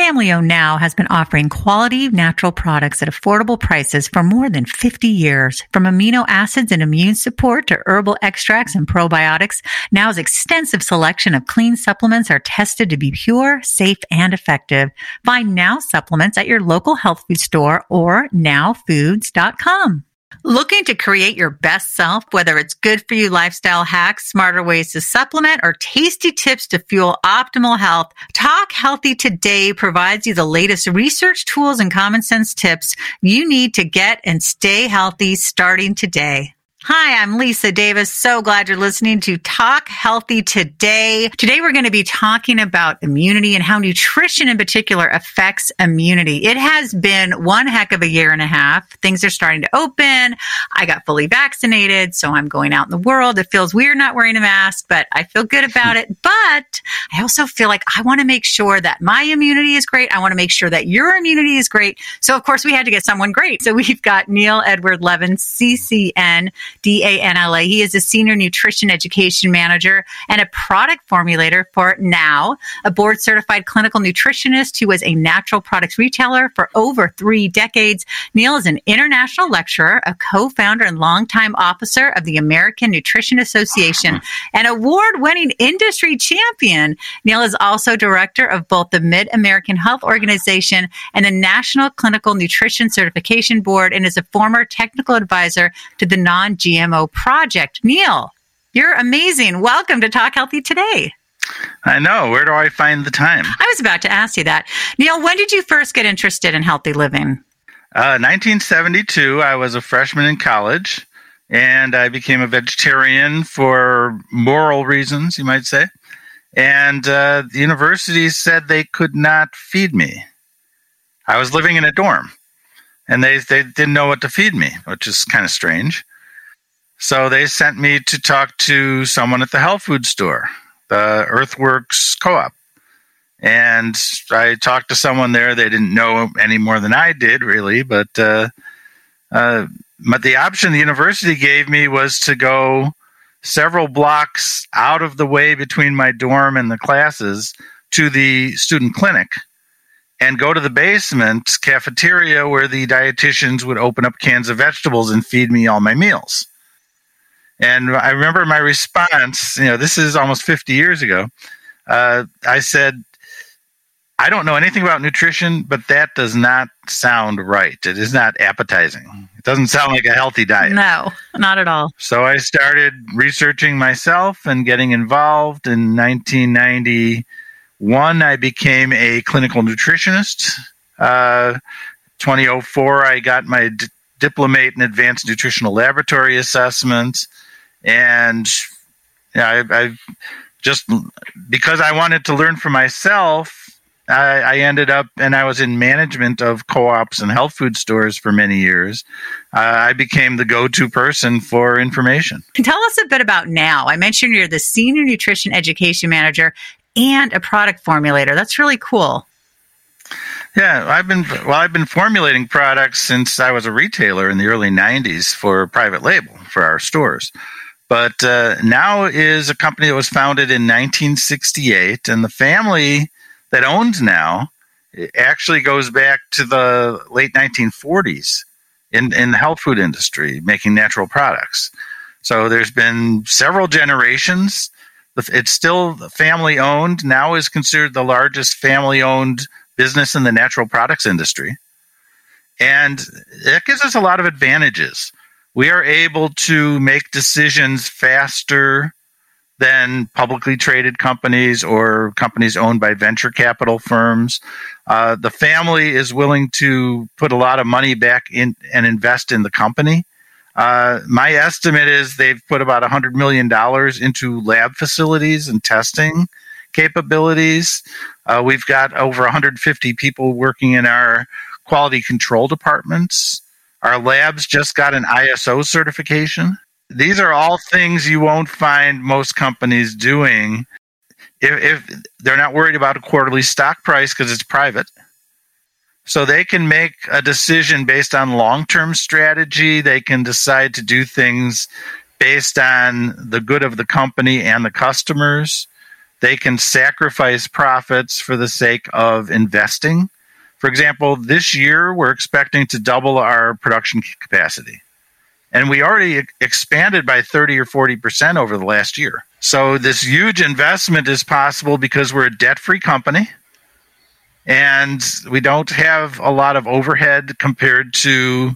Family Owned Now has been offering quality natural products at affordable prices for more than 50 years. From amino acids and immune support to herbal extracts and probiotics, Now's extensive selection of clean supplements are tested to be pure, safe, and effective. Find Now supplements at your local health food store or nowfoods.com. Looking to create your best self, whether it's good for you lifestyle hacks, smarter ways to supplement, or tasty tips to fuel optimal health, Talk Healthy Today provides you the latest research tools and common sense tips you need to get and stay healthy starting today. Hi, I'm Lisa Davis. So glad you're listening to Talk Healthy today. Today we're going to be talking about immunity and how nutrition in particular affects immunity. It has been one heck of a year and a half. Things are starting to open. I got fully vaccinated, so I'm going out in the world. It feels weird not wearing a mask, but I feel good about it. But I also feel like I want to make sure that my immunity is great. I want to make sure that your immunity is great. So of course we had to get someone great. So we've got Neil Edward Levin, CCN D A N L A. He is a senior nutrition education manager and a product formulator for Now, a board certified clinical nutritionist who was a natural products retailer for over three decades. Neil is an international lecturer, a co founder and longtime officer of the American Nutrition Association, an award winning industry champion. Neil is also director of both the Mid American Health Organization and the National Clinical Nutrition Certification Board and is a former technical advisor to the non GMO project. Neil, you're amazing. Welcome to Talk Healthy today. I know. Where do I find the time? I was about to ask you that. Neil, when did you first get interested in healthy living? Uh, 1972, I was a freshman in college and I became a vegetarian for moral reasons, you might say. And uh, the university said they could not feed me. I was living in a dorm and they, they didn't know what to feed me, which is kind of strange. So they sent me to talk to someone at the health food store, the Earthworks Co op. And I talked to someone there. They didn't know any more than I did, really. But, uh, uh, but the option the university gave me was to go several blocks out of the way between my dorm and the classes to the student clinic and go to the basement cafeteria where the dietitians would open up cans of vegetables and feed me all my meals. And I remember my response, you know, this is almost 50 years ago. Uh, I said, I don't know anything about nutrition, but that does not sound right. It is not appetizing. It doesn't sound like a healthy diet. No, not at all. So I started researching myself and getting involved. In 1991, I became a clinical nutritionist. Uh, 2004, I got my d- diplomate in advanced nutritional laboratory assessments and yeah, I, I just because I wanted to learn for myself. I, I, ended up and I was in management of co-ops and health food stores for many years. Uh, I became the go-to person for information. Tell us a bit about now. I mentioned you're the senior nutrition education manager and a product formulator. That's really cool. Yeah, I've been well. I've been formulating products since I was a retailer in the early '90s for private label for our stores. But uh, now is a company that was founded in 1968, and the family that owns now actually goes back to the late 1940s in, in the health food industry, making natural products. So there's been several generations. It's still family owned. Now is considered the largest family owned business in the natural products industry. And that gives us a lot of advantages we are able to make decisions faster than publicly traded companies or companies owned by venture capital firms. Uh, the family is willing to put a lot of money back in and invest in the company. Uh, my estimate is they've put about $100 million into lab facilities and testing capabilities. Uh, we've got over 150 people working in our quality control departments. Our labs just got an ISO certification. These are all things you won't find most companies doing if, if they're not worried about a quarterly stock price because it's private. So they can make a decision based on long term strategy. They can decide to do things based on the good of the company and the customers. They can sacrifice profits for the sake of investing. For example, this year we're expecting to double our production capacity. And we already expanded by 30 or 40% over the last year. So this huge investment is possible because we're a debt free company and we don't have a lot of overhead compared to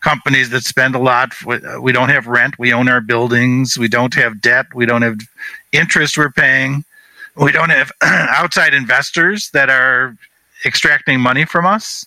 companies that spend a lot. We don't have rent. We own our buildings. We don't have debt. We don't have interest we're paying. We don't have outside investors that are extracting money from us.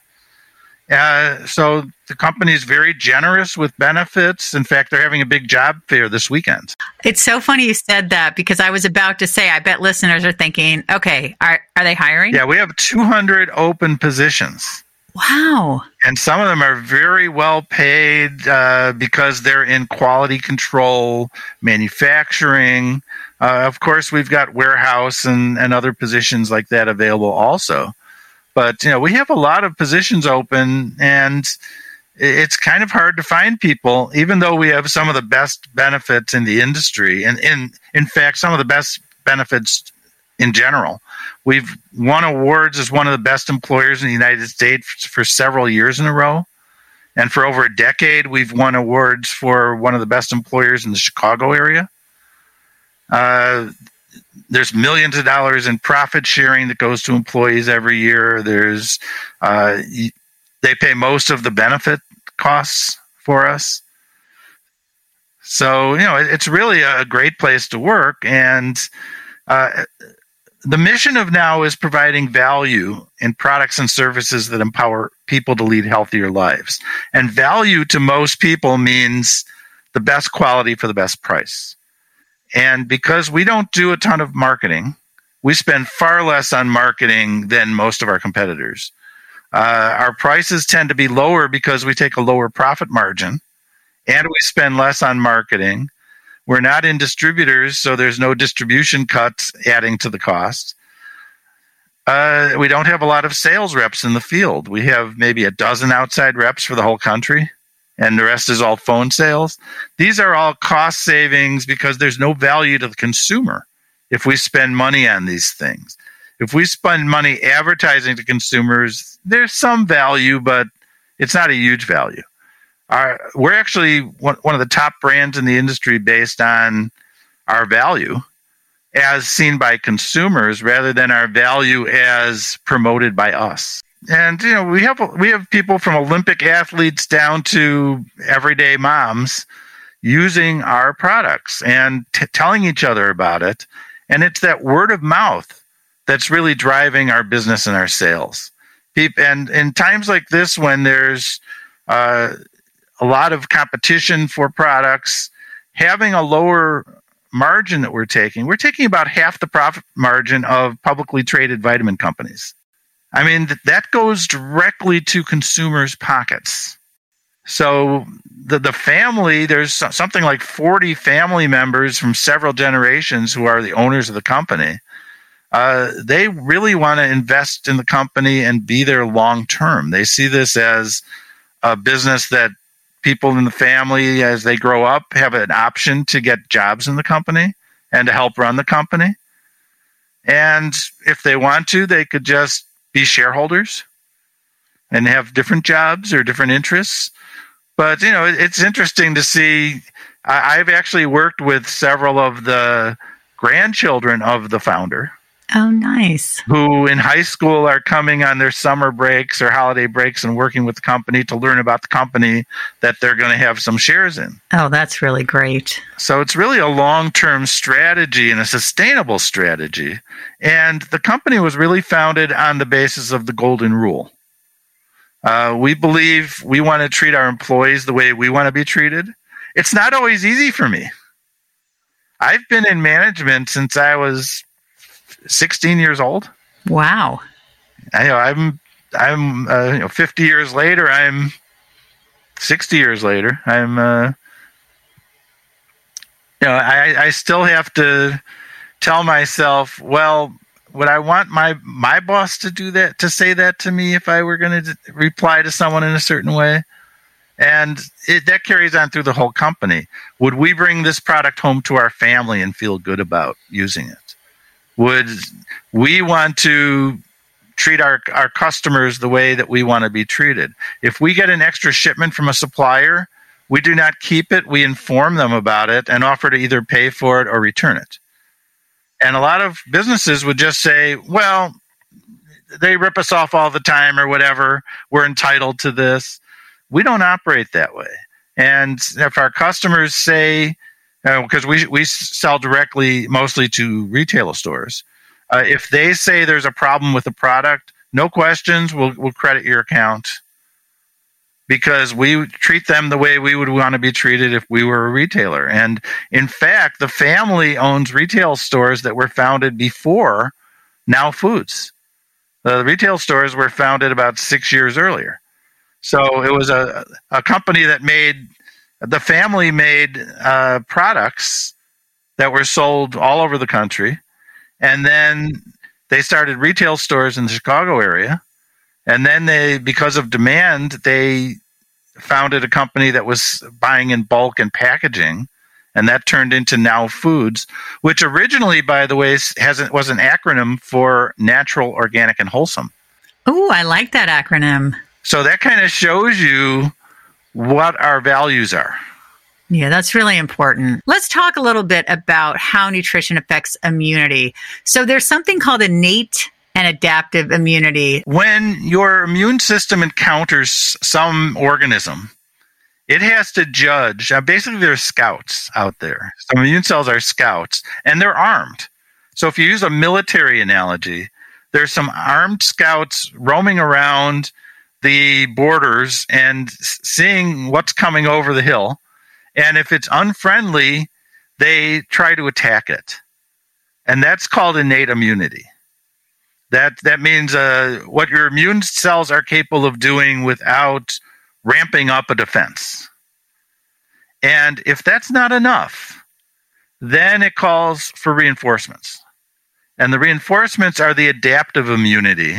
Uh, so the company is very generous with benefits. In fact, they're having a big job fair this weekend. It's so funny you said that because I was about to say, I bet listeners are thinking, okay, are, are they hiring? Yeah, we have 200 open positions. Wow. And some of them are very well paid uh, because they're in quality control, manufacturing. Uh, of course, we've got warehouse and, and other positions like that available also. But you know, we have a lot of positions open, and it's kind of hard to find people, even though we have some of the best benefits in the industry, and in in fact, some of the best benefits in general. We've won awards as one of the best employers in the United States for several years in a row. And for over a decade, we've won awards for one of the best employers in the Chicago area. Uh, there's millions of dollars in profit sharing that goes to employees every year. There's uh, they pay most of the benefit costs for us. So you know it's really a great place to work, and uh, the mission of now is providing value in products and services that empower people to lead healthier lives. And value to most people means the best quality for the best price. And because we don't do a ton of marketing, we spend far less on marketing than most of our competitors. Uh, our prices tend to be lower because we take a lower profit margin and we spend less on marketing. We're not in distributors, so there's no distribution cuts adding to the cost. Uh, we don't have a lot of sales reps in the field. We have maybe a dozen outside reps for the whole country and the rest is all phone sales. These are all cost savings because there's no value to the consumer if we spend money on these things. If we spend money advertising to consumers, there's some value, but it's not a huge value. Our, we're actually one, one of the top brands in the industry based on our value as seen by consumers rather than our value as promoted by us and you know we have we have people from Olympic athletes down to everyday moms using our products and t- telling each other about it, and it's that word of mouth that's really driving our business and our sales. And in times like this, when there's uh, a lot of competition for products, having a lower margin that we're taking, we're taking about half the profit margin of publicly traded vitamin companies. I mean, that goes directly to consumers' pockets. So the, the family, there's something like 40 family members from several generations who are the owners of the company. Uh, they really want to invest in the company and be there long term. They see this as a business that people in the family, as they grow up, have an option to get jobs in the company and to help run the company. And if they want to, they could just be shareholders and have different jobs or different interests. But you know, it's interesting to see. I've actually worked with several of the grandchildren of the founder. Oh, nice. Who in high school are coming on their summer breaks or holiday breaks and working with the company to learn about the company that they're going to have some shares in. Oh, that's really great. So it's really a long term strategy and a sustainable strategy. And the company was really founded on the basis of the golden rule. Uh, we believe we want to treat our employees the way we want to be treated. It's not always easy for me. I've been in management since I was 16 years old. Wow. I know I'm I'm uh, you know 50 years later. I'm 60 years later. I'm uh, you know I I still have to tell myself, well, would I want my my boss to do that to say that to me if I were going to reply to someone in a certain way? And it, that carries on through the whole company. Would we bring this product home to our family and feel good about using it? Would we want to treat our, our customers the way that we want to be treated. If we get an extra shipment from a supplier, we do not keep it, we inform them about it and offer to either pay for it or return it. And a lot of businesses would just say, well, they rip us off all the time or whatever. We're entitled to this. We don't operate that way. And if our customers say, because uh, we, we sell directly mostly to retail stores, uh, if they say there's a problem with the product, no questions, we'll, we'll credit your account because we treat them the way we would want to be treated if we were a retailer. And in fact, the family owns retail stores that were founded before Now Foods. The retail stores were founded about six years earlier. So it was a, a company that made, the family made uh, products that were sold all over the country. And then they started retail stores in the Chicago area. And then they, because of demand, they founded a company that was buying in bulk and packaging. And that turned into Now Foods, which originally, by the way, hasn't was an acronym for natural, organic, and wholesome. Oh, I like that acronym. So that kind of shows you what our values are. Yeah, that's really important. Let's talk a little bit about how nutrition affects immunity. So there's something called innate and adaptive immunity. When your immune system encounters some organism, it has to judge. Uh, basically, there's scouts out there. Some immune cells are scouts, and they're armed. So if you use a military analogy, there's some armed scouts roaming around the borders and seeing what's coming over the hill and if it's unfriendly, they try to attack it. And that's called innate immunity. That, that means uh, what your immune cells are capable of doing without ramping up a defense. And if that's not enough, then it calls for reinforcements. And the reinforcements are the adaptive immunity.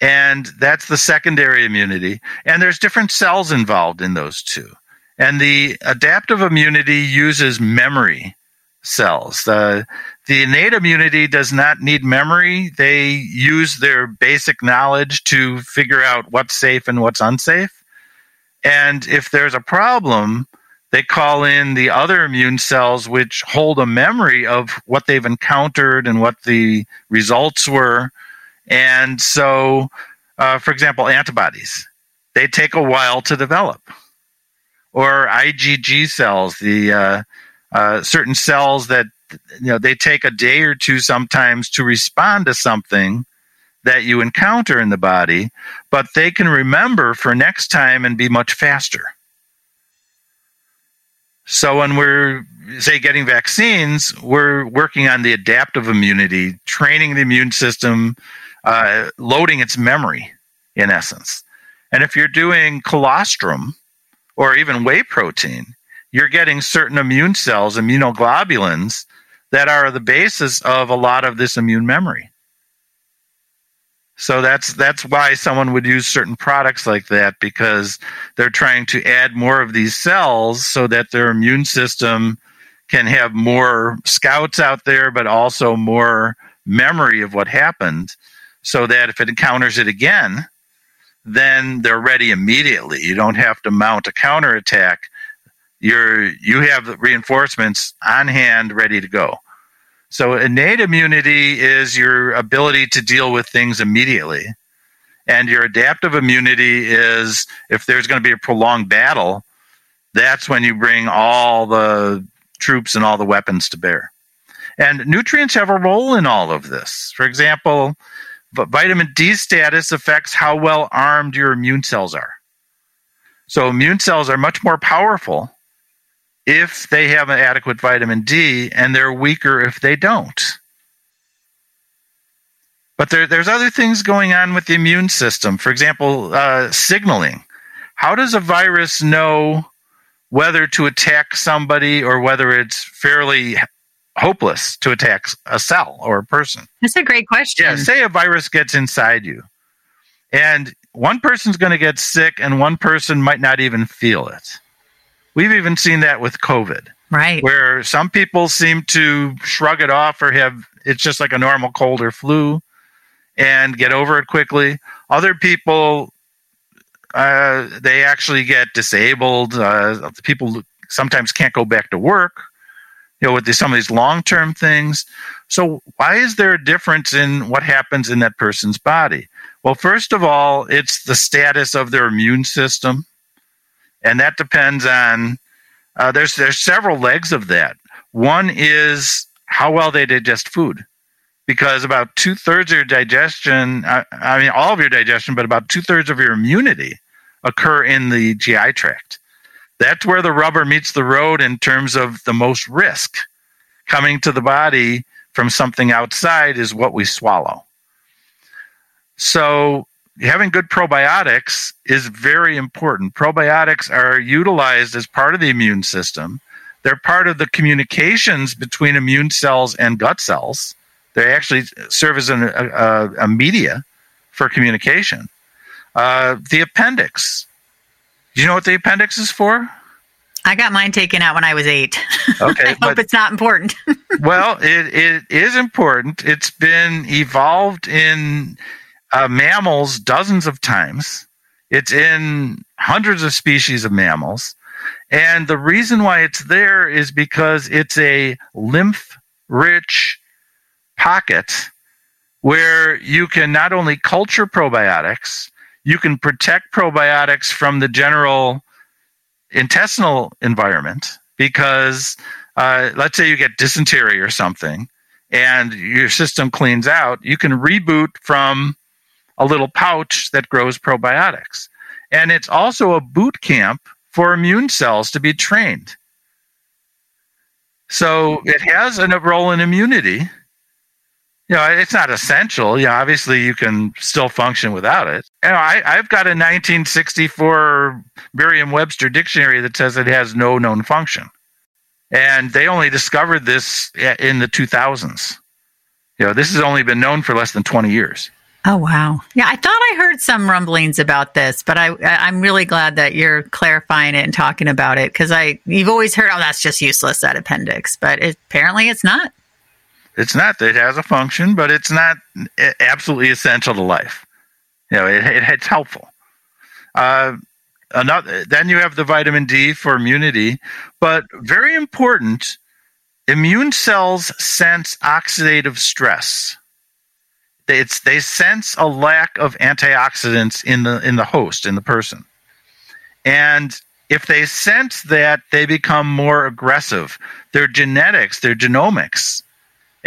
And that's the secondary immunity. And there's different cells involved in those two. And the adaptive immunity uses memory cells. The, the innate immunity does not need memory. They use their basic knowledge to figure out what's safe and what's unsafe. And if there's a problem, they call in the other immune cells, which hold a memory of what they've encountered and what the results were. And so, uh, for example, antibodies, they take a while to develop or IgG cells, the uh, uh, certain cells that you know they take a day or two sometimes to respond to something that you encounter in the body, but they can remember for next time and be much faster. So when we're say getting vaccines, we're working on the adaptive immunity, training the immune system, uh, loading its memory, in essence. And if you're doing colostrum, or even whey protein, you're getting certain immune cells, immunoglobulins, that are the basis of a lot of this immune memory. So that's that's why someone would use certain products like that because they're trying to add more of these cells so that their immune system can have more scouts out there, but also more memory of what happened, so that if it encounters it again, then they're ready immediately. You don't have to mount a counterattack. You're you have reinforcements on hand ready to go. So innate immunity is your ability to deal with things immediately. And your adaptive immunity is if there's going to be a prolonged battle, that's when you bring all the troops and all the weapons to bear. And nutrients have a role in all of this. For example, but vitamin D status affects how well armed your immune cells are. So immune cells are much more powerful if they have an adequate vitamin D, and they're weaker if they don't. But there, there's other things going on with the immune system. For example, uh, signaling. How does a virus know whether to attack somebody or whether it's fairly hopeless to attack a cell or a person? That's a great question. Yeah, say a virus gets inside you, and one person's going to get sick, and one person might not even feel it. We've even seen that with COVID. Right. Where some people seem to shrug it off or have it's just like a normal cold or flu and get over it quickly. Other people, uh, they actually get disabled. Uh, people sometimes can't go back to work, you know, with some of these long term things. So, why is there a difference in what happens in that person's body? Well, first of all, it's the status of their immune system, and that depends on. Uh, there's there's several legs of that. One is how well they digest food, because about two thirds of your digestion, I, I mean all of your digestion, but about two thirds of your immunity occur in the GI tract. That's where the rubber meets the road in terms of the most risk coming to the body from something outside is what we swallow. So, having good probiotics is very important. Probiotics are utilized as part of the immune system. They're part of the communications between immune cells and gut cells. They actually serve as an, a, a, media for communication. Uh, the appendix. Do you know what the appendix is for? I got mine taken out when I was eight. Okay, I but, hope it's not important. well, it, it is important. It's been evolved in uh, mammals dozens of times. It's in hundreds of species of mammals. And the reason why it's there is because it's a lymph rich pocket where you can not only culture probiotics, you can protect probiotics from the general intestinal environment because uh, let's say you get dysentery or something and your system cleans out, you can reboot from a little pouch that grows probiotics. And it's also a boot camp for immune cells to be trained. So it has a role in immunity. You know, it's not essential. Yeah, obviously you can still function without it. You know, I, I've got a 1964 Merriam-Webster dictionary that says it has no known function, and they only discovered this in the 2000s. You know, this has only been known for less than 20 years. Oh wow! Yeah, I thought I heard some rumblings about this, but I I'm really glad that you're clarifying it and talking about it because I you've always heard oh that's just useless that appendix, but it, apparently it's not. It's not. It has a function, but it's not absolutely essential to life. You know, it, it it's helpful. Uh, another then you have the vitamin D for immunity, but very important. Immune cells sense oxidative stress it's they sense a lack of antioxidants in the in the host in the person and if they sense that they become more aggressive their genetics their genomics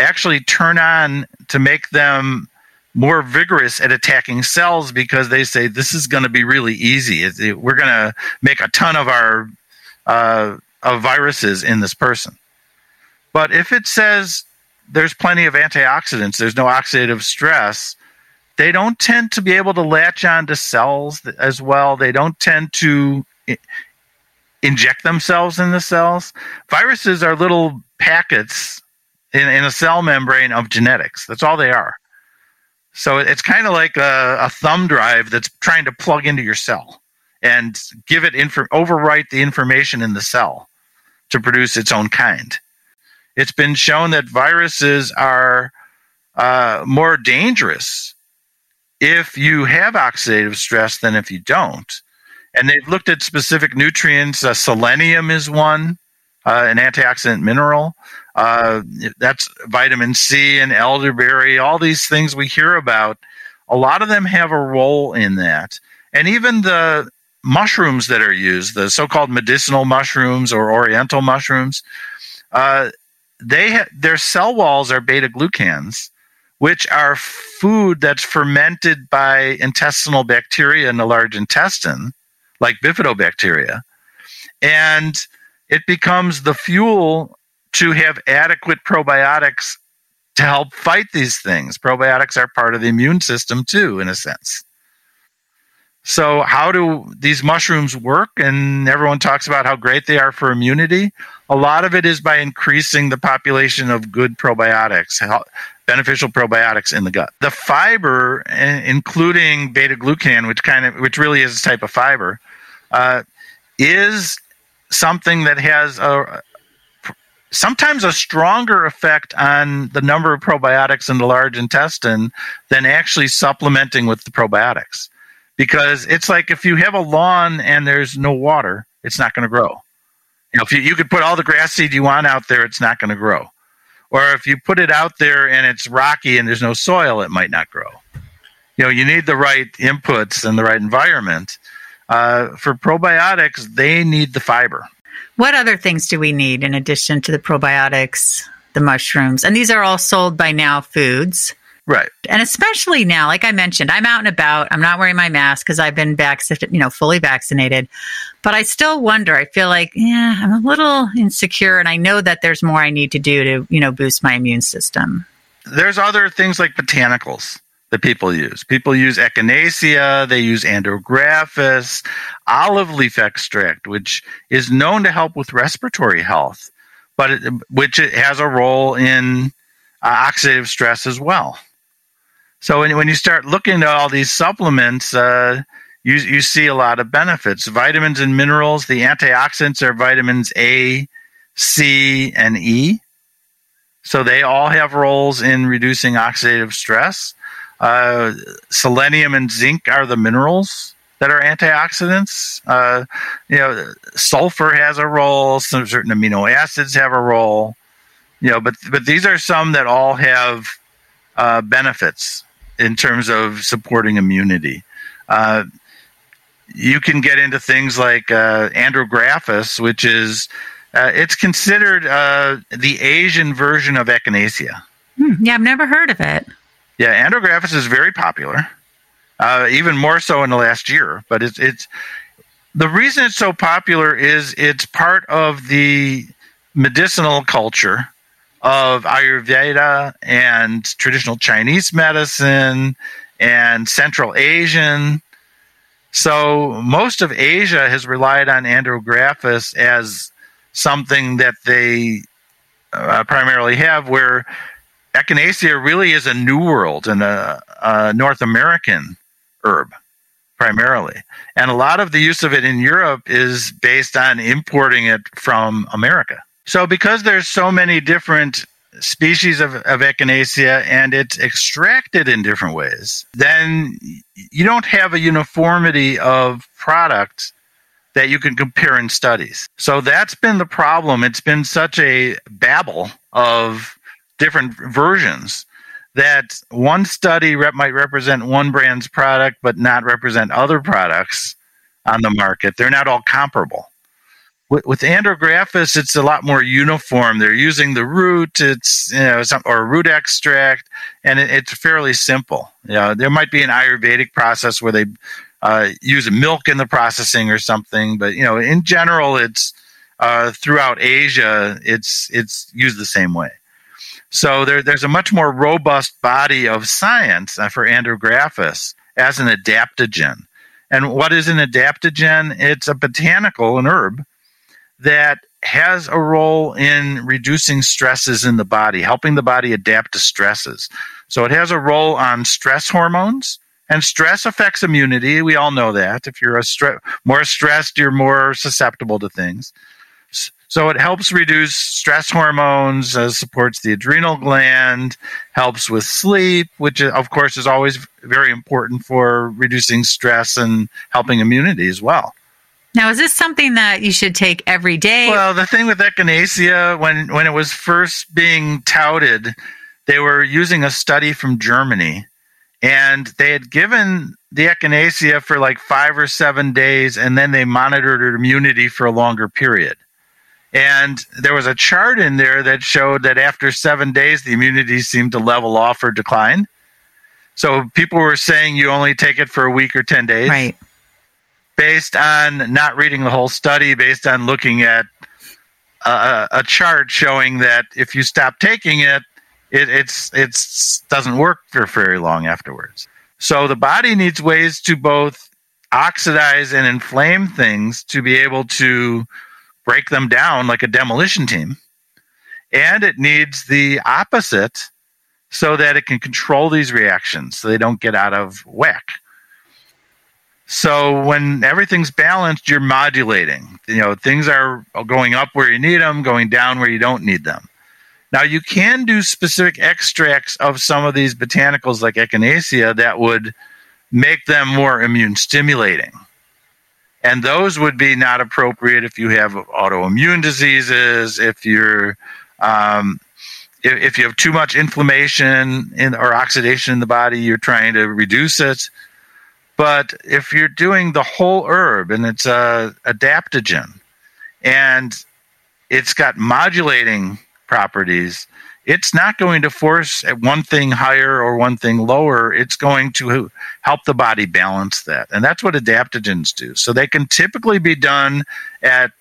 actually turn on to make them more vigorous at attacking cells because they say this is going to be really easy we're going to make a ton of our uh, of viruses in this person but if it says there's plenty of antioxidants, there's no oxidative stress, they don't tend to be able to latch onto cells as well. They don't tend to inject themselves in the cells. Viruses are little packets in, in a cell membrane of genetics. That's all they are. So it's kind of like a, a, thumb drive that's trying to plug into your cell and give it info, overwrite the information in the cell to produce its own kind it's been shown that viruses are uh, more dangerous if you have oxidative stress than if you don't. And they've looked at specific nutrients. Uh, selenium is one, uh, an antioxidant mineral. Uh, that's vitamin C and elderberry, all these things we hear about. A lot of them have a role in that. And even the mushrooms that are used, the so called medicinal mushrooms or oriental mushrooms, uh, they ha- their cell walls are beta glucans, which are food that's fermented by intestinal bacteria in the large intestine, like bifidobacteria, and it becomes the fuel to have adequate probiotics to help fight these things. Probiotics are part of the immune system too, in a sense. So, how do these mushrooms work? And everyone talks about how great they are for immunity. A lot of it is by increasing the population of good probiotics, beneficial probiotics in the gut. The fiber, including beta glucan, which kind of, which really is a type of fiber, uh, is something that has a sometimes a stronger effect on the number of probiotics in the large intestine than actually supplementing with the probiotics. Because it's like if you have a lawn and there's no water, it's not going to grow. You know, if you, you could put all the grass seed you want out there, it's not going to grow. Or if you put it out there and it's rocky and there's no soil, it might not grow. You know, you need the right inputs and the right environment. Uh, for probiotics, they need the fiber. What other things do we need in addition to the probiotics, the mushrooms? And these are all sold by Now Foods. Right. And especially now, like I mentioned, I'm out and about. I'm not wearing my mask because I've been vaccinated, you know, fully vaccinated. But I still wonder. I feel like, yeah, I'm a little insecure, and I know that there's more I need to do to, you know, boost my immune system. There's other things like botanicals that people use. People use echinacea, they use andrographis, olive leaf extract, which is known to help with respiratory health, but it, which it has a role in uh, oxidative stress as well. So when, when you start looking at all these supplements, uh, you, you see a lot of benefits. Vitamins and minerals, the antioxidants are vitamins A, C, and E. So they all have roles in reducing oxidative stress. Uh, selenium and zinc are the minerals that are antioxidants. Uh, you know, sulfur has a role. Some certain amino acids have a role. You know, but but these are some that all have uh, benefits in terms of supporting immunity. Uh, you can get into things like uh, andrographis, which is uh, it's considered the Asian version of echinacea. Hmm, yeah, I've never heard of it. Yeah, andrographis is very popular, uh, even more so in the last year. But it's it's the reason it's so popular is it's part of the medicinal culture of Ayurveda and traditional Chinese medicine and Central Asian. So most of Asia has relied on andrographis as something that they uh, primarily have, where echinacea really is a new world and a, a, North American herb primarily. And a lot of the use of it in Europe is based on importing it from America. So because there's so many different species of, of echinacea and it's extracted in different ways, then you don't have a uniformity of products that you can compare in studies. So that's been the problem. It's been such a babble of different versions that one study rep might represent one brand's product but not represent other products on the market. They're not all comparable. With, with andrographis, it's a lot more uniform. They're using the root, it's you know, some, or root extract, and it, it's fairly simple. You know, there might be an Ayurvedic process where they uh, use milk in the processing or something, but you know, in general, it's uh, throughout Asia, it's it's used the same way. So there, there's a much more robust body of science uh, for andrographis as an adaptogen. And what is an adaptogen? It's a botanical, an herb, that has a role in reducing stresses in the body, helping the body adapt to stresses. So it has a role on stress hormones, and stress affects immunity. We all know that. If you're stre- more stressed, you're more susceptible to things. So it helps reduce stress hormones, uh, supports the adrenal gland, helps with sleep, which of course is always very important for reducing stress and helping immunity as well. Now, is this something that you should take every day? Well, the thing with echinacea, when when it was first being touted, they were using a study from Germany, and they had given the echinacea for like five or seven days, and then they monitored immunity for a longer period. And there was a chart in there that showed that after seven days, the immunity seemed to level off or decline. So people were saying you only take it for a week or 10 days. Right. Based on not reading the whole study, based on looking at a, a chart showing that if you stop taking it, it it's it's doesn't work for very long afterwards. So the body needs ways to both oxidize and inflame things to be able to break them down like a demolition team. And it needs the opposite so that it can control these reactions so they don't get out of whack. So when everything's balanced, you're modulating. You know, things are going up where you need them, going down where you don't need them. Now you can do specific extracts of some of these botanicals like echinacea that would make them more immune stimulating. And those would be not appropriate if you have autoimmune diseases, if you're um, if, if, you have too much inflammation in, or oxidation in the body, you're trying to reduce it. But if you're doing the whole herb and it's a adaptogen and it's got modulating properties, it's not going to force one thing higher or one thing lower. It's going to help the body balance that. And that's what adaptogens do. So they can typically be done at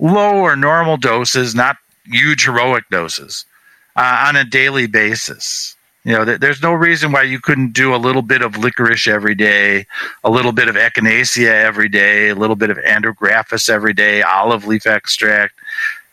low or normal doses, not huge heroic doses, uh, on a daily basis. You know, there's no reason why you couldn't do a little bit of licorice every day, a little bit of echinacea every day, a little bit of andrographis every day, olive leaf extract.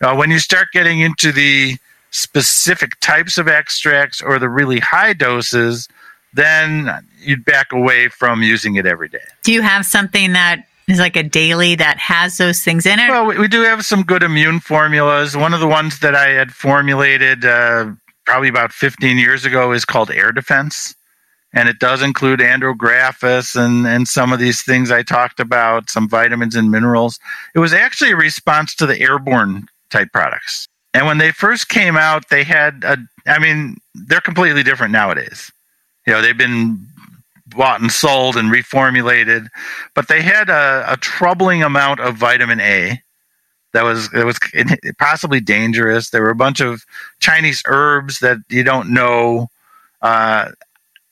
Uh, when you start getting into the specific types of extracts or the really high doses, then you'd back away from using it every day. Do you have something that is like a daily that has those things in it? Well, we, we do have some good immune formulas. One of the ones that I had formulated uh, probably about 15 years ago is called Air Defense. And it does include andrographis and, and some of these things I talked about, some vitamins and minerals. It was actually a response to the airborne type products. And when they first came out, they had a, I mean, they're completely different nowadays. You know, they've been bought and sold and reformulated, but they had a, a troubling amount of vitamin A that was it was possibly dangerous. There were a bunch of Chinese herbs that you don't know uh,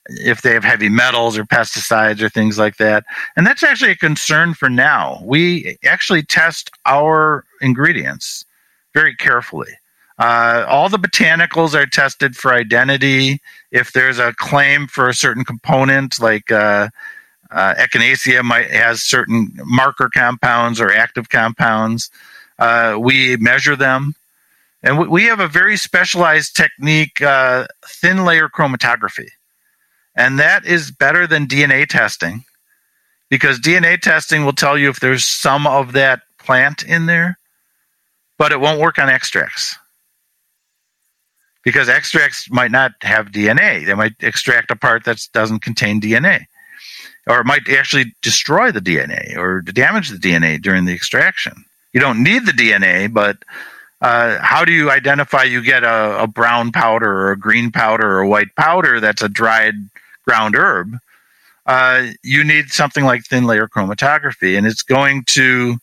if they have heavy metals or pesticides or things like that, and that's actually a concern for now. We actually test our ingredients very carefully. Uh, all the botanicals are tested for identity. If there's a claim for a certain component, like uh, uh, echinacea might has certain marker compounds or active compounds, uh, we measure them. And we have a very specialized technique, uh, thin layer chromatography. And that is better than DNA testing because DNA testing will tell you if there's some of that plant in there, but it won't work on extracts because extracts might not have DNA. They might extract a part that doesn't contain DNA, or it might actually destroy the DNA or damage the DNA during the extraction you don't need the DNA, but uh, how do you identify you get a, a, brown powder or a green powder or a white powder that's a dried ground herb? Uh, you need something like thin layer chromatography, and it's going to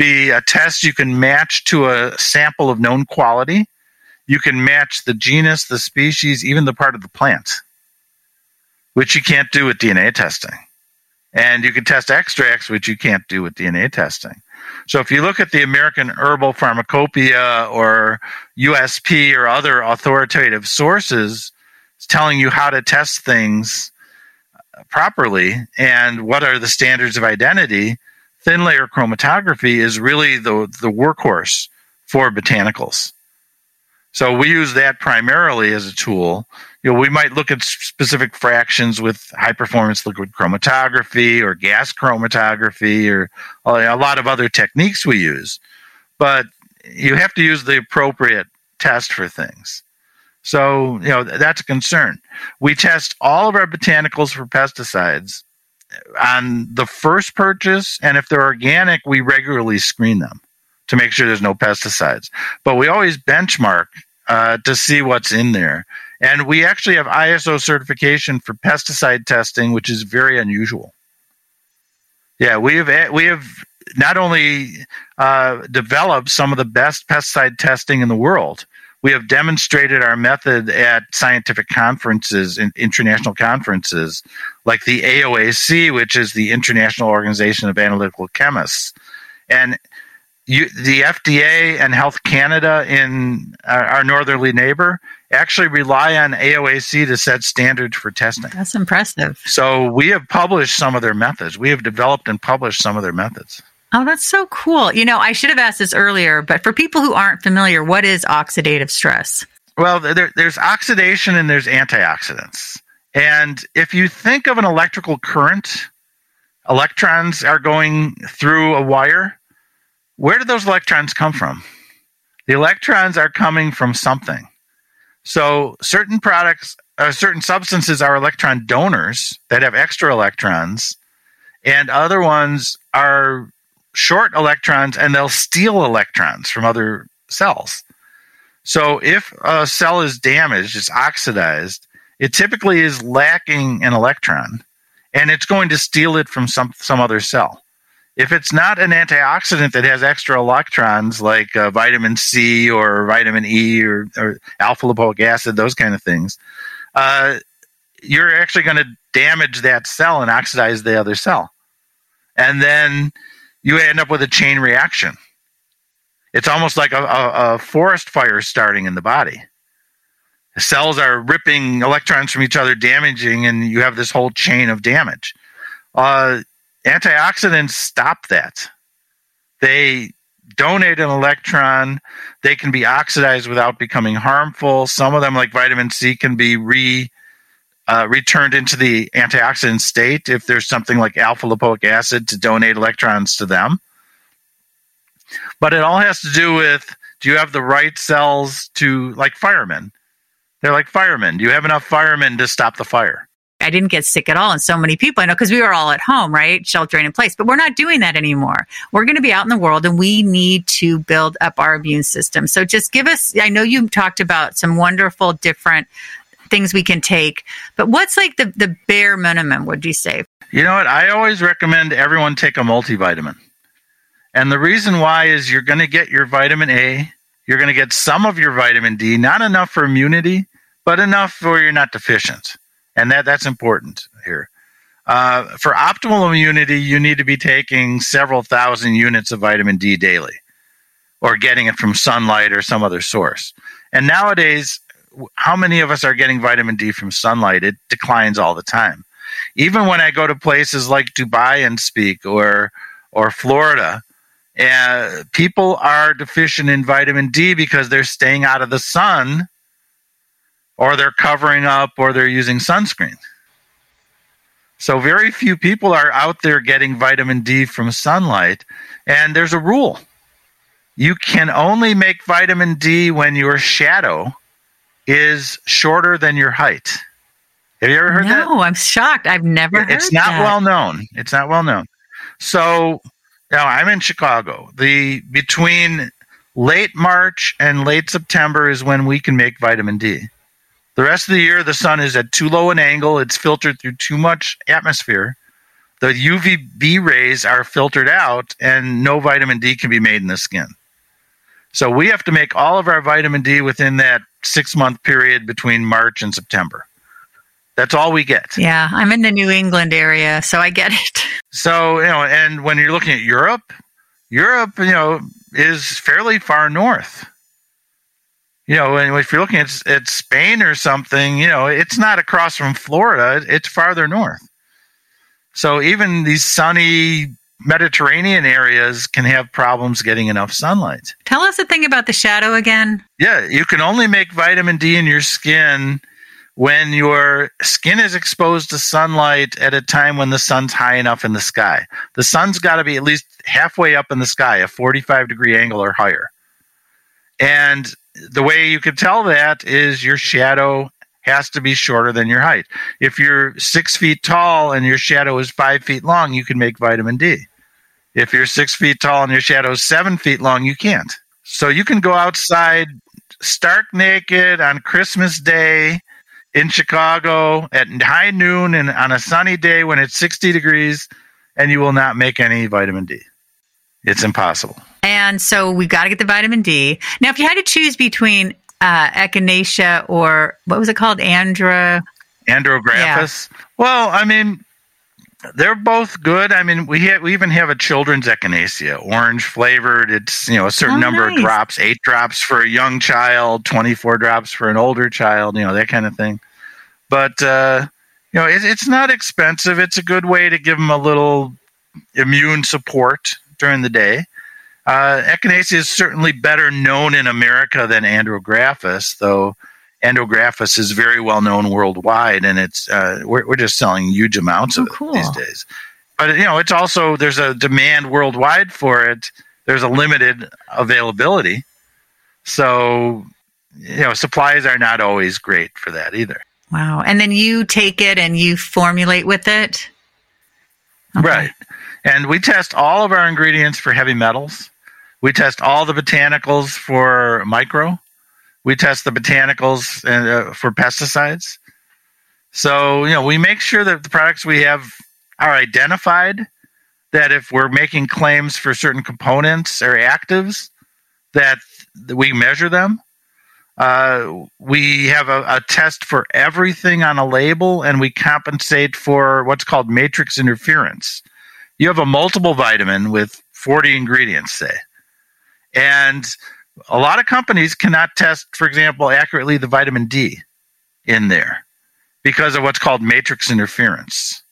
be a test you can match to a sample of known quality. You can match the genus, the species, even the part of the plant, which you can't do with DNA testing. And you can test extracts, which you can't do with DNA testing. So if you look at the American Herbal Pharmacopoeia or USP or other authoritative sources, it's telling you how to test things properly and what are the standards of identity. Thin layer chromatography is really the, the workhorse for botanicals. So we use that primarily as a tool you know, we might look at specific fractions with high performance liquid chromatography or gas chromatography or a lot of other techniques we use. But you have to use the appropriate test for things. So, you know, that's a concern. We test all of our botanicals for pesticides on the first purchase, and if they're organic, we regularly screen them to make sure there's no pesticides. But we always benchmark uh, to see what's in there. And we actually have ISO certification for pesticide testing, which is very unusual. Yeah, we have we have not only uh, developed some of the best pesticide testing in the world, we have demonstrated our method at scientific conferences and international conferences like the AOAC, which is the International Organization of Analytical Chemists. And you, the FDA and Health Canada in our, our northerly neighbor actually rely on AOAC to set standards for testing. That's impressive. So we have published some of their methods. We have developed and published some of their methods. Oh, that's so cool. You know, I should have asked this earlier, but for people who aren't familiar, what is oxidative stress? Well, there, there's oxidation and there's antioxidants. And if you think of an electrical current, electrons are going through a wire. Where do those electrons come from? The electrons are coming from something. So certain products, or certain substances are electron donors that have extra electrons, and other ones are short electrons and they'll steal electrons from other cells. So if a cell is damaged, it's oxidized, it typically is lacking an electron and it's going to steal it from some, some other cell. If it's not an antioxidant that has extra electrons like uh, vitamin C or vitamin E or, or, alpha lipoic acid, those kind of things, uh, you're actually going to damage that cell and oxidize the other cell. And then you end up with a chain reaction. It's almost like a, a, a forest fire starting in the body. The cells are ripping electrons from each other, damaging, and you have this whole chain of damage. Uh, antioxidants stop that. They donate an electron. They can be oxidized without becoming harmful. Some of them, like vitamin C, can be re uh, returned into the antioxidant state if there's something like alpha lipoic acid to donate electrons to them. But it all has to do with do you have the right cells to, like firemen? They're like firemen. Do you have enough firemen to stop the fire? I didn't get sick at all. And so many people I know because we were all at home, right? Sheltering in place. But we're not doing that anymore. We're going to be out in the world and we need to build up our immune system. So just give us, I know you talked about some wonderful different things we can take, but what's like the, the bare minimum, would you say? You know what? I always recommend everyone take a multivitamin. And the reason why is you're going to get your vitamin A, you're going to get some of your vitamin D, not enough for immunity, but enough where you're not deficient. And that, that's important here. Uh, for optimal immunity, you need to be taking several thousand units of vitamin D daily or getting it from sunlight or some other source. And nowadays, how many of us are getting vitamin D from sunlight? It declines all the time. Even when I go to places like Dubai and speak or or Florida, uh, people are deficient in vitamin D because they're staying out of the sun or they're covering up or they're using sunscreen. So, very few people are out there getting vitamin D from sunlight. And there's a rule you can only make vitamin D when your shadow is shorter than your height. Have you ever heard no, that? No, I'm shocked. I've never It's not that. well known. It's not well known. So, now I'm in Chicago. The between late March and late September is when we can make vitamin D. The rest of the year, the sun is at too low an angle. It's filtered through too much atmosphere. The UVB rays are filtered out, and no vitamin D can be made in the skin. So we have to make all of our vitamin D within that six month period between March and September. That's all we get. Yeah, I'm in the New England area, so I get it. So, you know, and when you're looking at Europe, Europe, you know, is fairly far north. You know, and if you're looking at, at Spain or something, you know, it's not across from Florida, it's farther north. So even these sunny Mediterranean areas can have problems getting enough sunlight. Tell us a thing about the shadow again. Yeah, you can only make vitamin D in your skin when your skin is exposed to sunlight at a time when the sun's high enough in the sky. The sun's got to be at least halfway up in the sky, a 45 degree angle or higher. And the way you can tell that is your shadow has to be shorter than your height. If you're six feet tall and your shadow is five feet long, you can make vitamin D. If you're six feet tall and your shadow is seven feet long, you can't. So you can go outside stark naked on Christmas Day in Chicago at high noon and on a sunny day when it's 60 degrees, and you will not make any vitamin D. It's impossible. And so we've got to get the vitamin D. Now, if you had to choose between uh, echinacea or what was it called? Andra. Andrographis. Yeah. Well, I mean, they're both good. I mean, we have, we even have a children's echinacea, orange flavored. It's you know a certain oh, number nice. of drops, eight drops for a young child, twenty four drops for an older child. You know that kind of thing. But uh, you know, it, it's not expensive. It's a good way to give them a little immune support during the day. Uh, echinacea is certainly better known in America than andrographis, though Andrographis is very well known worldwide, and it's uh, we're, we're just selling huge amounts oh, of cool. it these days. but you know, it's also there's a demand worldwide for it. There's a limited availability, so you know, supplies are not always great for that either. Wow. And then you take it and you formulate with it? Okay. Right. And we test all of our ingredients for heavy metals. We test all the botanicals for micro. We test the botanicals uh, for pesticides. So, you know, we make sure that the products we have are identified, that if we're making claims for certain components or actives, that we measure them. Uh, we have a, a, test for everything on a label, and we compensate for what's called matrix interference. You have a multiple vitamin with 40 ingredients, say, and a lot of companies cannot test, for example, accurately the vitamin D in there because of what's called matrix interference.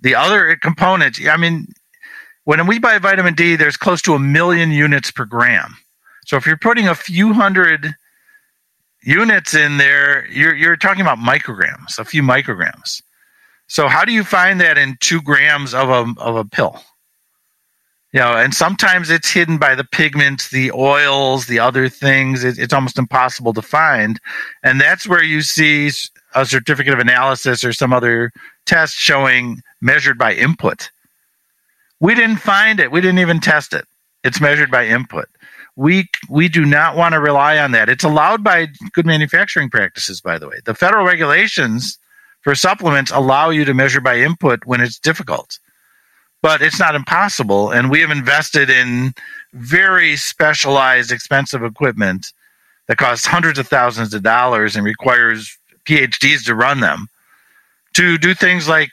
The other components, I mean, when we buy vitamin D, there's close to a million units per gram. So if you're putting a few hundred units in there, you're you're talking about micrograms, a few micrograms. So how do you find that in two grams of a of a pill? You know, and sometimes it's hidden by the pigments, the oils, the other things. It, it's almost impossible to find, and that's where you see a certificate of analysis or some other test showing measured by input. We didn't find it. We didn't even test it. It's measured by input we we do not want to rely on that. It's allowed by good manufacturing practices, by the way. The federal regulations for supplements allow you to measure by input when it's difficult, but it's not impossible. And we have invested in very specialized, expensive equipment that costs hundreds of thousands of dollars and requires PhDs to run them to do things like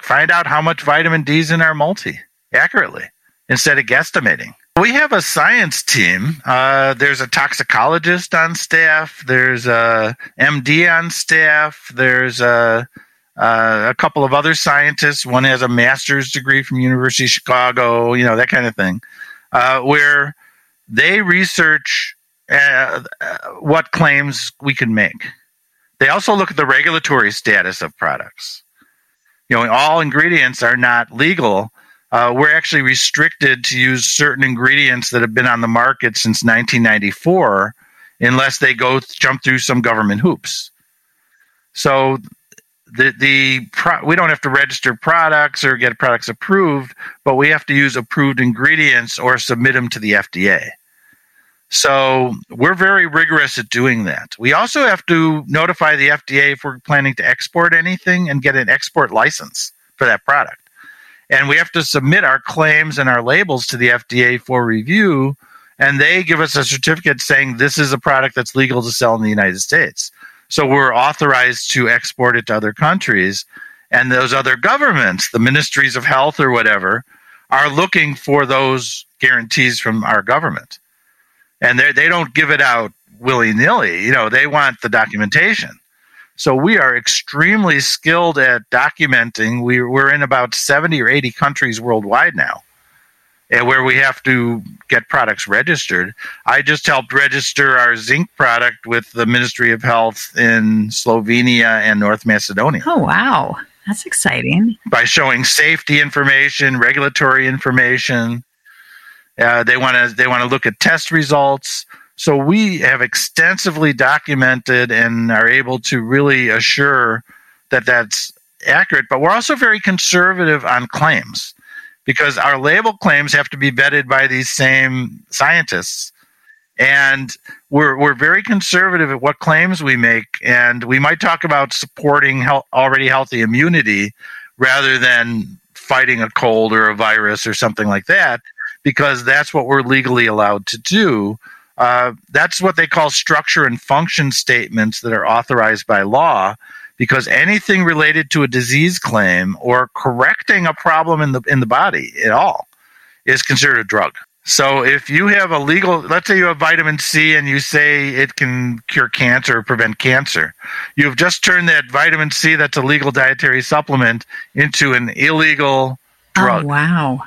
find out how much vitamin D is in our multi accurately instead of guesstimating. We have a science team. Uh, there's a toxicologist on staff. There's a MD on staff. There's a, uh, a couple of other scientists. One has a master's degree from University of Chicago. You know that kind of thing, uh, where they research uh, what claims we can make. They also look at the regulatory status of products. You know, all ingredients are not legal uh, we're actually restricted to use certain ingredients that have been on the market since 1994 unless they go jump through some government hoops. So the the pro, we don't have to register products or get products approved, but we have to use approved ingredients or submit them to the FDA. So we're very rigorous at doing that. We also have to notify the FDA if we're planning to export anything and get an export license for that product and we have to submit our claims and our labels to the FDA for review. And they give us a certificate saying this is a product that's legal to sell in the United States. So we're authorized to export it to other countries. And those other governments, the ministries of health or whatever, are looking for those guarantees from our government. And they don't give it out willy nilly. You know, they want the documentation. So we are extremely skilled at documenting. We, we're in about 70 or 80 countries worldwide now and where we have to get products registered. I just helped register our zinc product with the Ministry of Health in Slovenia and North Macedonia. Oh, wow. That's exciting. By showing safety information, regulatory information. Uh, they want to they want to look at test results. So we have extensively documented and are able to really assure that that's accurate, but we're also very conservative on claims because our label claims have to be vetted by these same scientists. And we're, we're very conservative at what claims we make. And we might talk about supporting health, already healthy immunity rather than fighting a cold or a virus or something like that, because that's what we're legally allowed to do. Uh, that's what they call structure and function statements that are authorized by law because anything related to a disease claim or correcting a problem in the in the body at all is considered a drug. So if you have a legal, let's say you have vitamin C and you say it can cure cancer or prevent cancer, you've just turned that vitamin C that's a legal dietary supplement into an illegal oh, drug. Oh, wow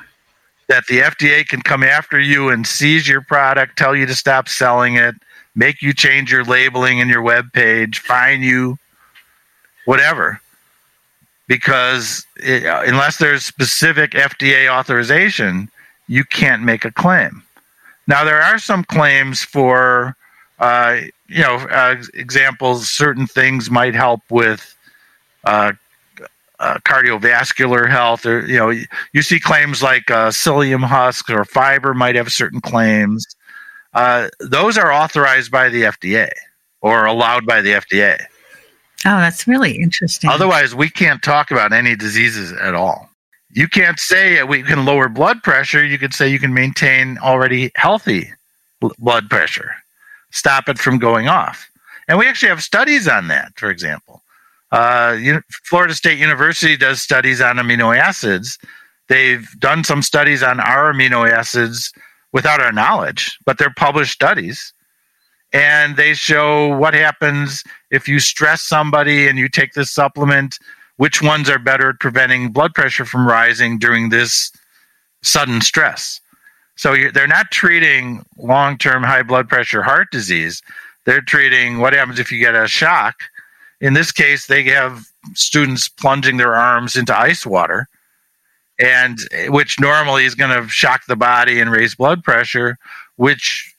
that the FDA can come after you and seize your product, tell you to stop selling it, make you change your labeling in your web page, fine you, whatever. because it, unless there's specific FDA authorization, you can't make a claim. Now, there are some claims for, uh, you know, uh, examples, certain things might help with uh, uh cardiovascular health, or, you know, you see claims like uh, psyllium husks or fiber might have certain claims. Uh, those are authorized by the FDA or allowed by the FDA. Oh, that's really interesting. Otherwise, we can't talk about any diseases at all. You can't say we can lower blood pressure. You could say you can maintain already healthy blood pressure, stop it from going off. And we actually have studies on that, for example. Uh, Florida State University does studies on amino acids. They've done some studies on our amino acids without our knowledge, but they're published studies and they show what happens if you stress somebody and you take this supplement which ones are better at preventing blood pressure from rising during this sudden stress. So they're not treating long-term high blood pressure heart disease. They're treating what happens if you get a shock. In this case they have students plunging their arms into ice water and eh, which normally is going to shock the body and raise blood pressure which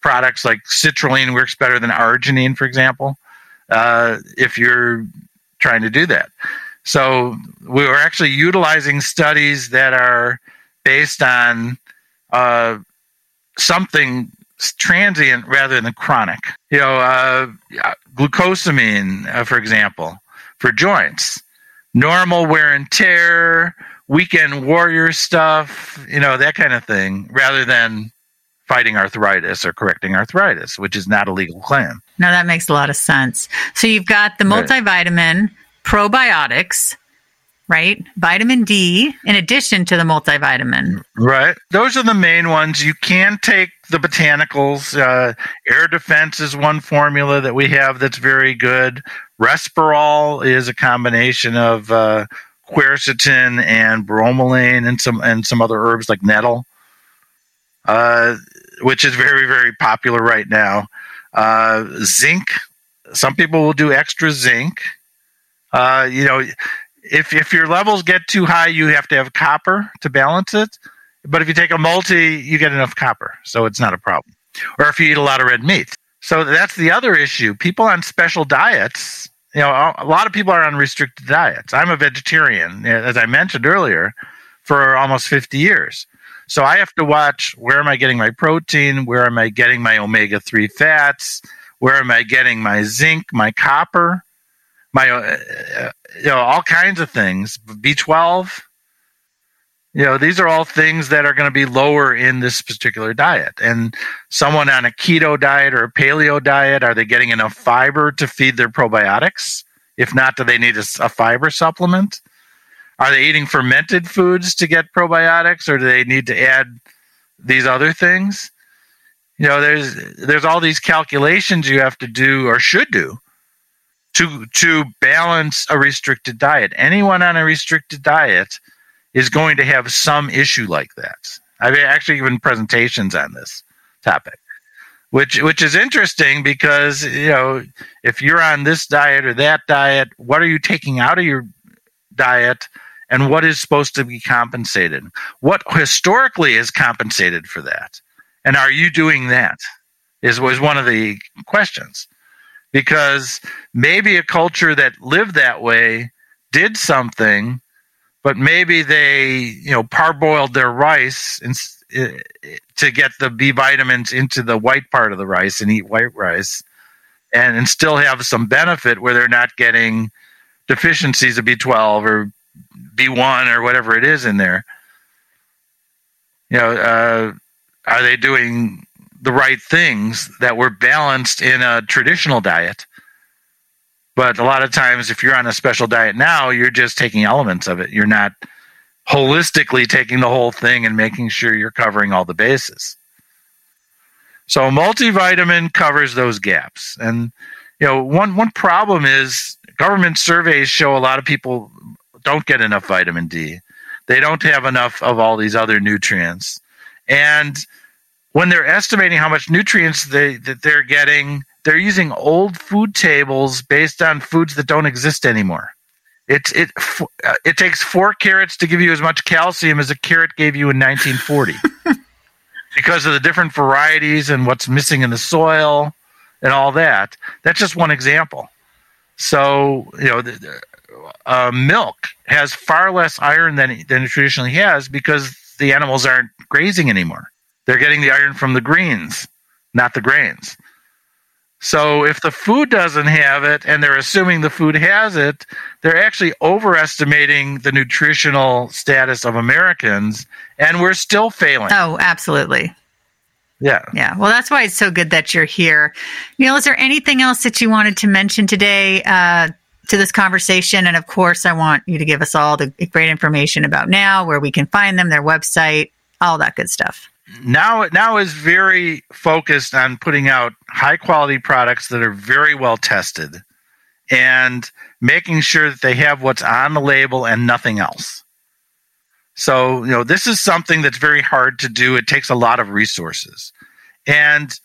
products like citrulline works better than arginine, for example, uh, if you're trying to do that. So we were actually utilizing studies that are based on uh, something transient rather than chronic. You know, uh, glucosamine, uh, for example, for joints, normal wear and tear, weekend warrior stuff, you know, that kind of thing, rather than fighting arthritis or correcting arthritis, which is not a legal claim. No, that makes a lot of sense. So you've got the multivitamin, right. probiotics, right? Vitamin D in addition to the multivitamin. Right. Those are the main ones. You can take the botanicals. Uh, Air Defense is one formula that we have that's very good. Respir-All is a combination of uh, quercetin and bromelain and some and some other herbs like nettle. Uh, which is very very popular right now. Uh, zinc. Some people will do extra zinc. Uh, you know, if if your levels get too high, you have to have copper to balance it. But if you take a multi, you get enough copper, so it's not a problem. Or if you eat a lot of red meat. So that's the other issue. People on special diets, you know, a lot of people are on restricted diets. I'm a vegetarian, as I mentioned earlier, for almost 50 years. So I have to watch where am I getting my protein? Where am I getting my omega 3 fats? Where am I getting my zinc, my copper, my, uh, you know, all kinds of things. B12. You know, these are all things that are going to be lower in this particular diet. And someone on a keto diet or a paleo diet, are they getting enough fiber to feed their probiotics? If not, do they need a, a fiber supplement? Are they eating fermented foods to get probiotics, or do they need to add these other things? You know, there's there's all these calculations you have to do or should do to to balance a restricted diet. Anyone on a restricted diet is going to have some issue like that. I've actually given presentations on this topic, which which is interesting because you know if you're on this diet or that diet, what are you taking out of your diet and what is supposed to be compensated? What historically is compensated for that? And are you doing that? Is was one of the questions. Because maybe a culture that lived that way did something, but maybe they, you know, parboiled their rice and, to get the B vitamins into the white part of the rice and eat white rice and, and still have some benefit where they're not getting deficiencies of B12 or B1 or whatever it is in there. You know, uh, are they doing the right things that were balanced in a traditional diet? But a lot of times, if you're on a special diet now, you're just taking elements of it. You're not holistically taking the whole thing and making sure you're covering all the bases. So multivitamin covers those gaps. And you know, one one problem is government surveys show a lot of people don't get enough vitamin D. They don't have enough of all these other nutrients. And when they're estimating how much nutrients they that they're getting, they're using old food tables based on foods that don't exist anymore. It it uh, it takes four carrots to give you as much calcium as a carrot gave you in 1940, because of the different varieties and what's missing in the soil and all that. That's just one example. So you know, uh, milk has far less iron than than it traditionally has because the animals aren't grazing anymore. They're getting the iron from the greens, not the grains. So if the food doesn't have it and they're assuming the food has it, they're actually overestimating the nutritional status of Americans and we're still failing. Oh, absolutely. Yeah. Yeah. Well, that's why it's so good that you're here. Neil, is there anything else that you wanted to mention today uh, to this conversation? And of course, I want you to give us all the great information about now, where we can find them, their website, all that good stuff now now is very focused on putting out high quality products that are very well tested and making sure that they have what's on the label and nothing else. So, you know, this is something that's very hard to do. It takes a lot of resources. And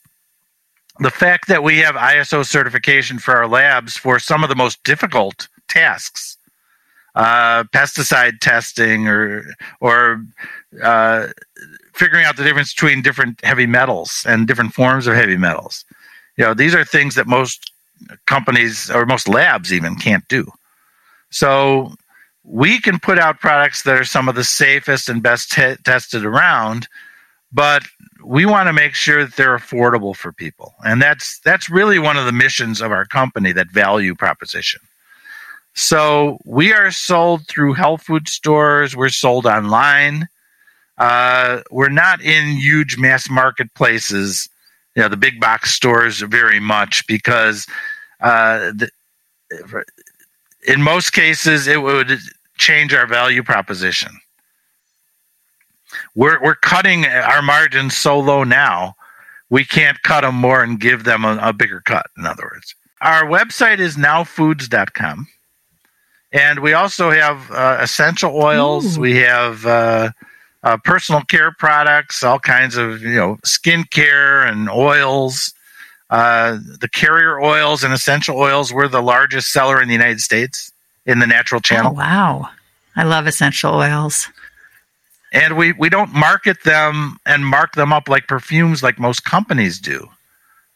the fact that we have ISO certification for our labs for some of the most difficult tasks, uh, pesticide testing or or uh, figuring out the difference between different heavy metals and different forms of heavy metals. You know, these are things that most companies or most labs even can't do. So we can put out products that are some of the safest and best tested around, but we want to make sure that they're affordable for people. And that's that's really one of the missions of our company, that value proposition. So we are sold through health food stores, we're sold online. Uh, we're not in huge mass marketplaces, you know, the big box stores very much because uh, the, in most cases it would change our value proposition. We're we're cutting our margins so low now, we can't cut them more and give them a, a bigger cut. In other words, our website is nowfoods.com. And we also have uh, essential oils. Ooh. We have uh, uh, personal care products, all kinds of you know skincare and oils. Uh, the carrier oils and essential oils were the largest seller in the United States in the natural channel. Oh, wow, I love essential oils. And we, we don't market them and mark them up like perfumes like most companies do.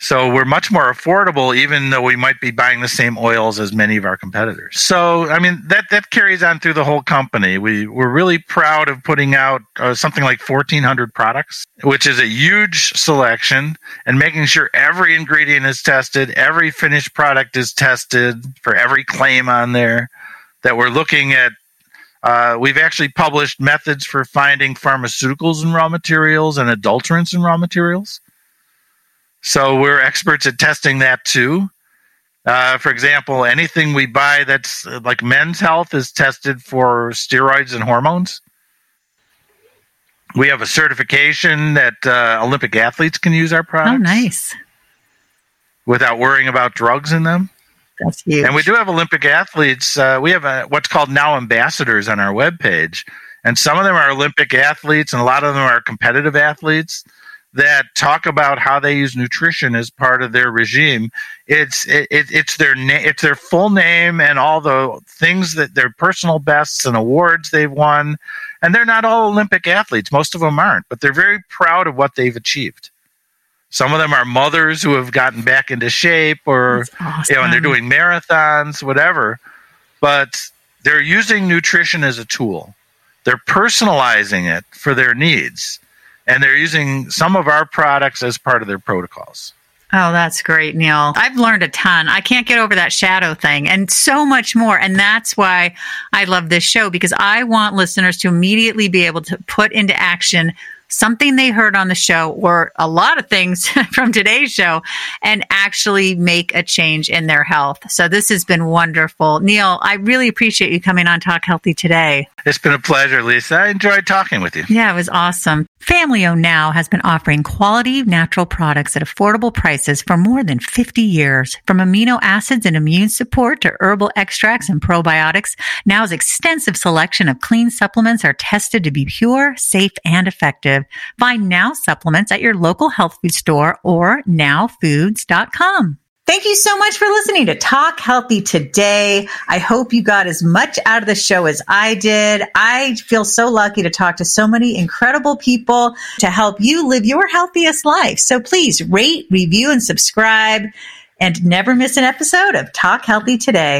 So we're much more affordable, even though we might be buying the same oils as many of our competitors. So, I mean, that, that carries on through the whole company. We, we're really proud of putting out uh, something like 1,400 products, which is a huge selection, and making sure every ingredient is tested, every finished product is tested for every claim on there, that we're looking at uh, we've actually published methods for finding pharmaceuticals in raw materials and adulterants in raw materials. So we're experts at testing that too. Uh, for example, anything we buy that's uh, like men's health is tested for steroids and hormones. We have a certification that uh, Olympic athletes can use our products. Oh, nice. Without worrying about drugs in them. That's huge. And we do have Olympic athletes. Uh, we have a, what's called now ambassadors on our webpage. And some of them are Olympic athletes, and a lot of them are competitive athletes that talk about how they use nutrition as part of their regime. It's it, it's their na- it's their full name and all the things that their personal bests and awards they've won. And they're not all Olympic athletes. Most of them aren't, but they're very proud of what they've achieved. Some of them are mothers who have gotten back into shape, or awesome. you know, and they're doing marathons, whatever. But they're using nutrition as a tool. They're personalizing it for their needs and they're using some of our products as part of their protocols. Oh, that's great, Neil. I've learned a ton. I can't get over that shadow thing and so much more. And that's why I love this show because I want listeners to immediately be able to put into action something they heard on the show or a lot of things from today's show and actually make a change in their health. So this has been wonderful. Neil, I really appreciate you coming on Talk Healthy today. It's been a pleasure, Lisa. I enjoyed talking with you. Yeah, it was awesome. Family O Now has been offering quality natural products at affordable prices for more than 50 years. From amino acids and immune support to herbal extracts and probiotics, Now's extensive selection of clean supplements are tested to be pure, safe, and effective. Find Now supplements at your local health food store or nowfoods.com. Thank you so much for listening to Talk Healthy today. I hope you got as much out of the show as I did. I feel so lucky to talk to so many incredible people to help you live your healthiest life. So please rate, review, and subscribe and never miss an episode of Talk Healthy today.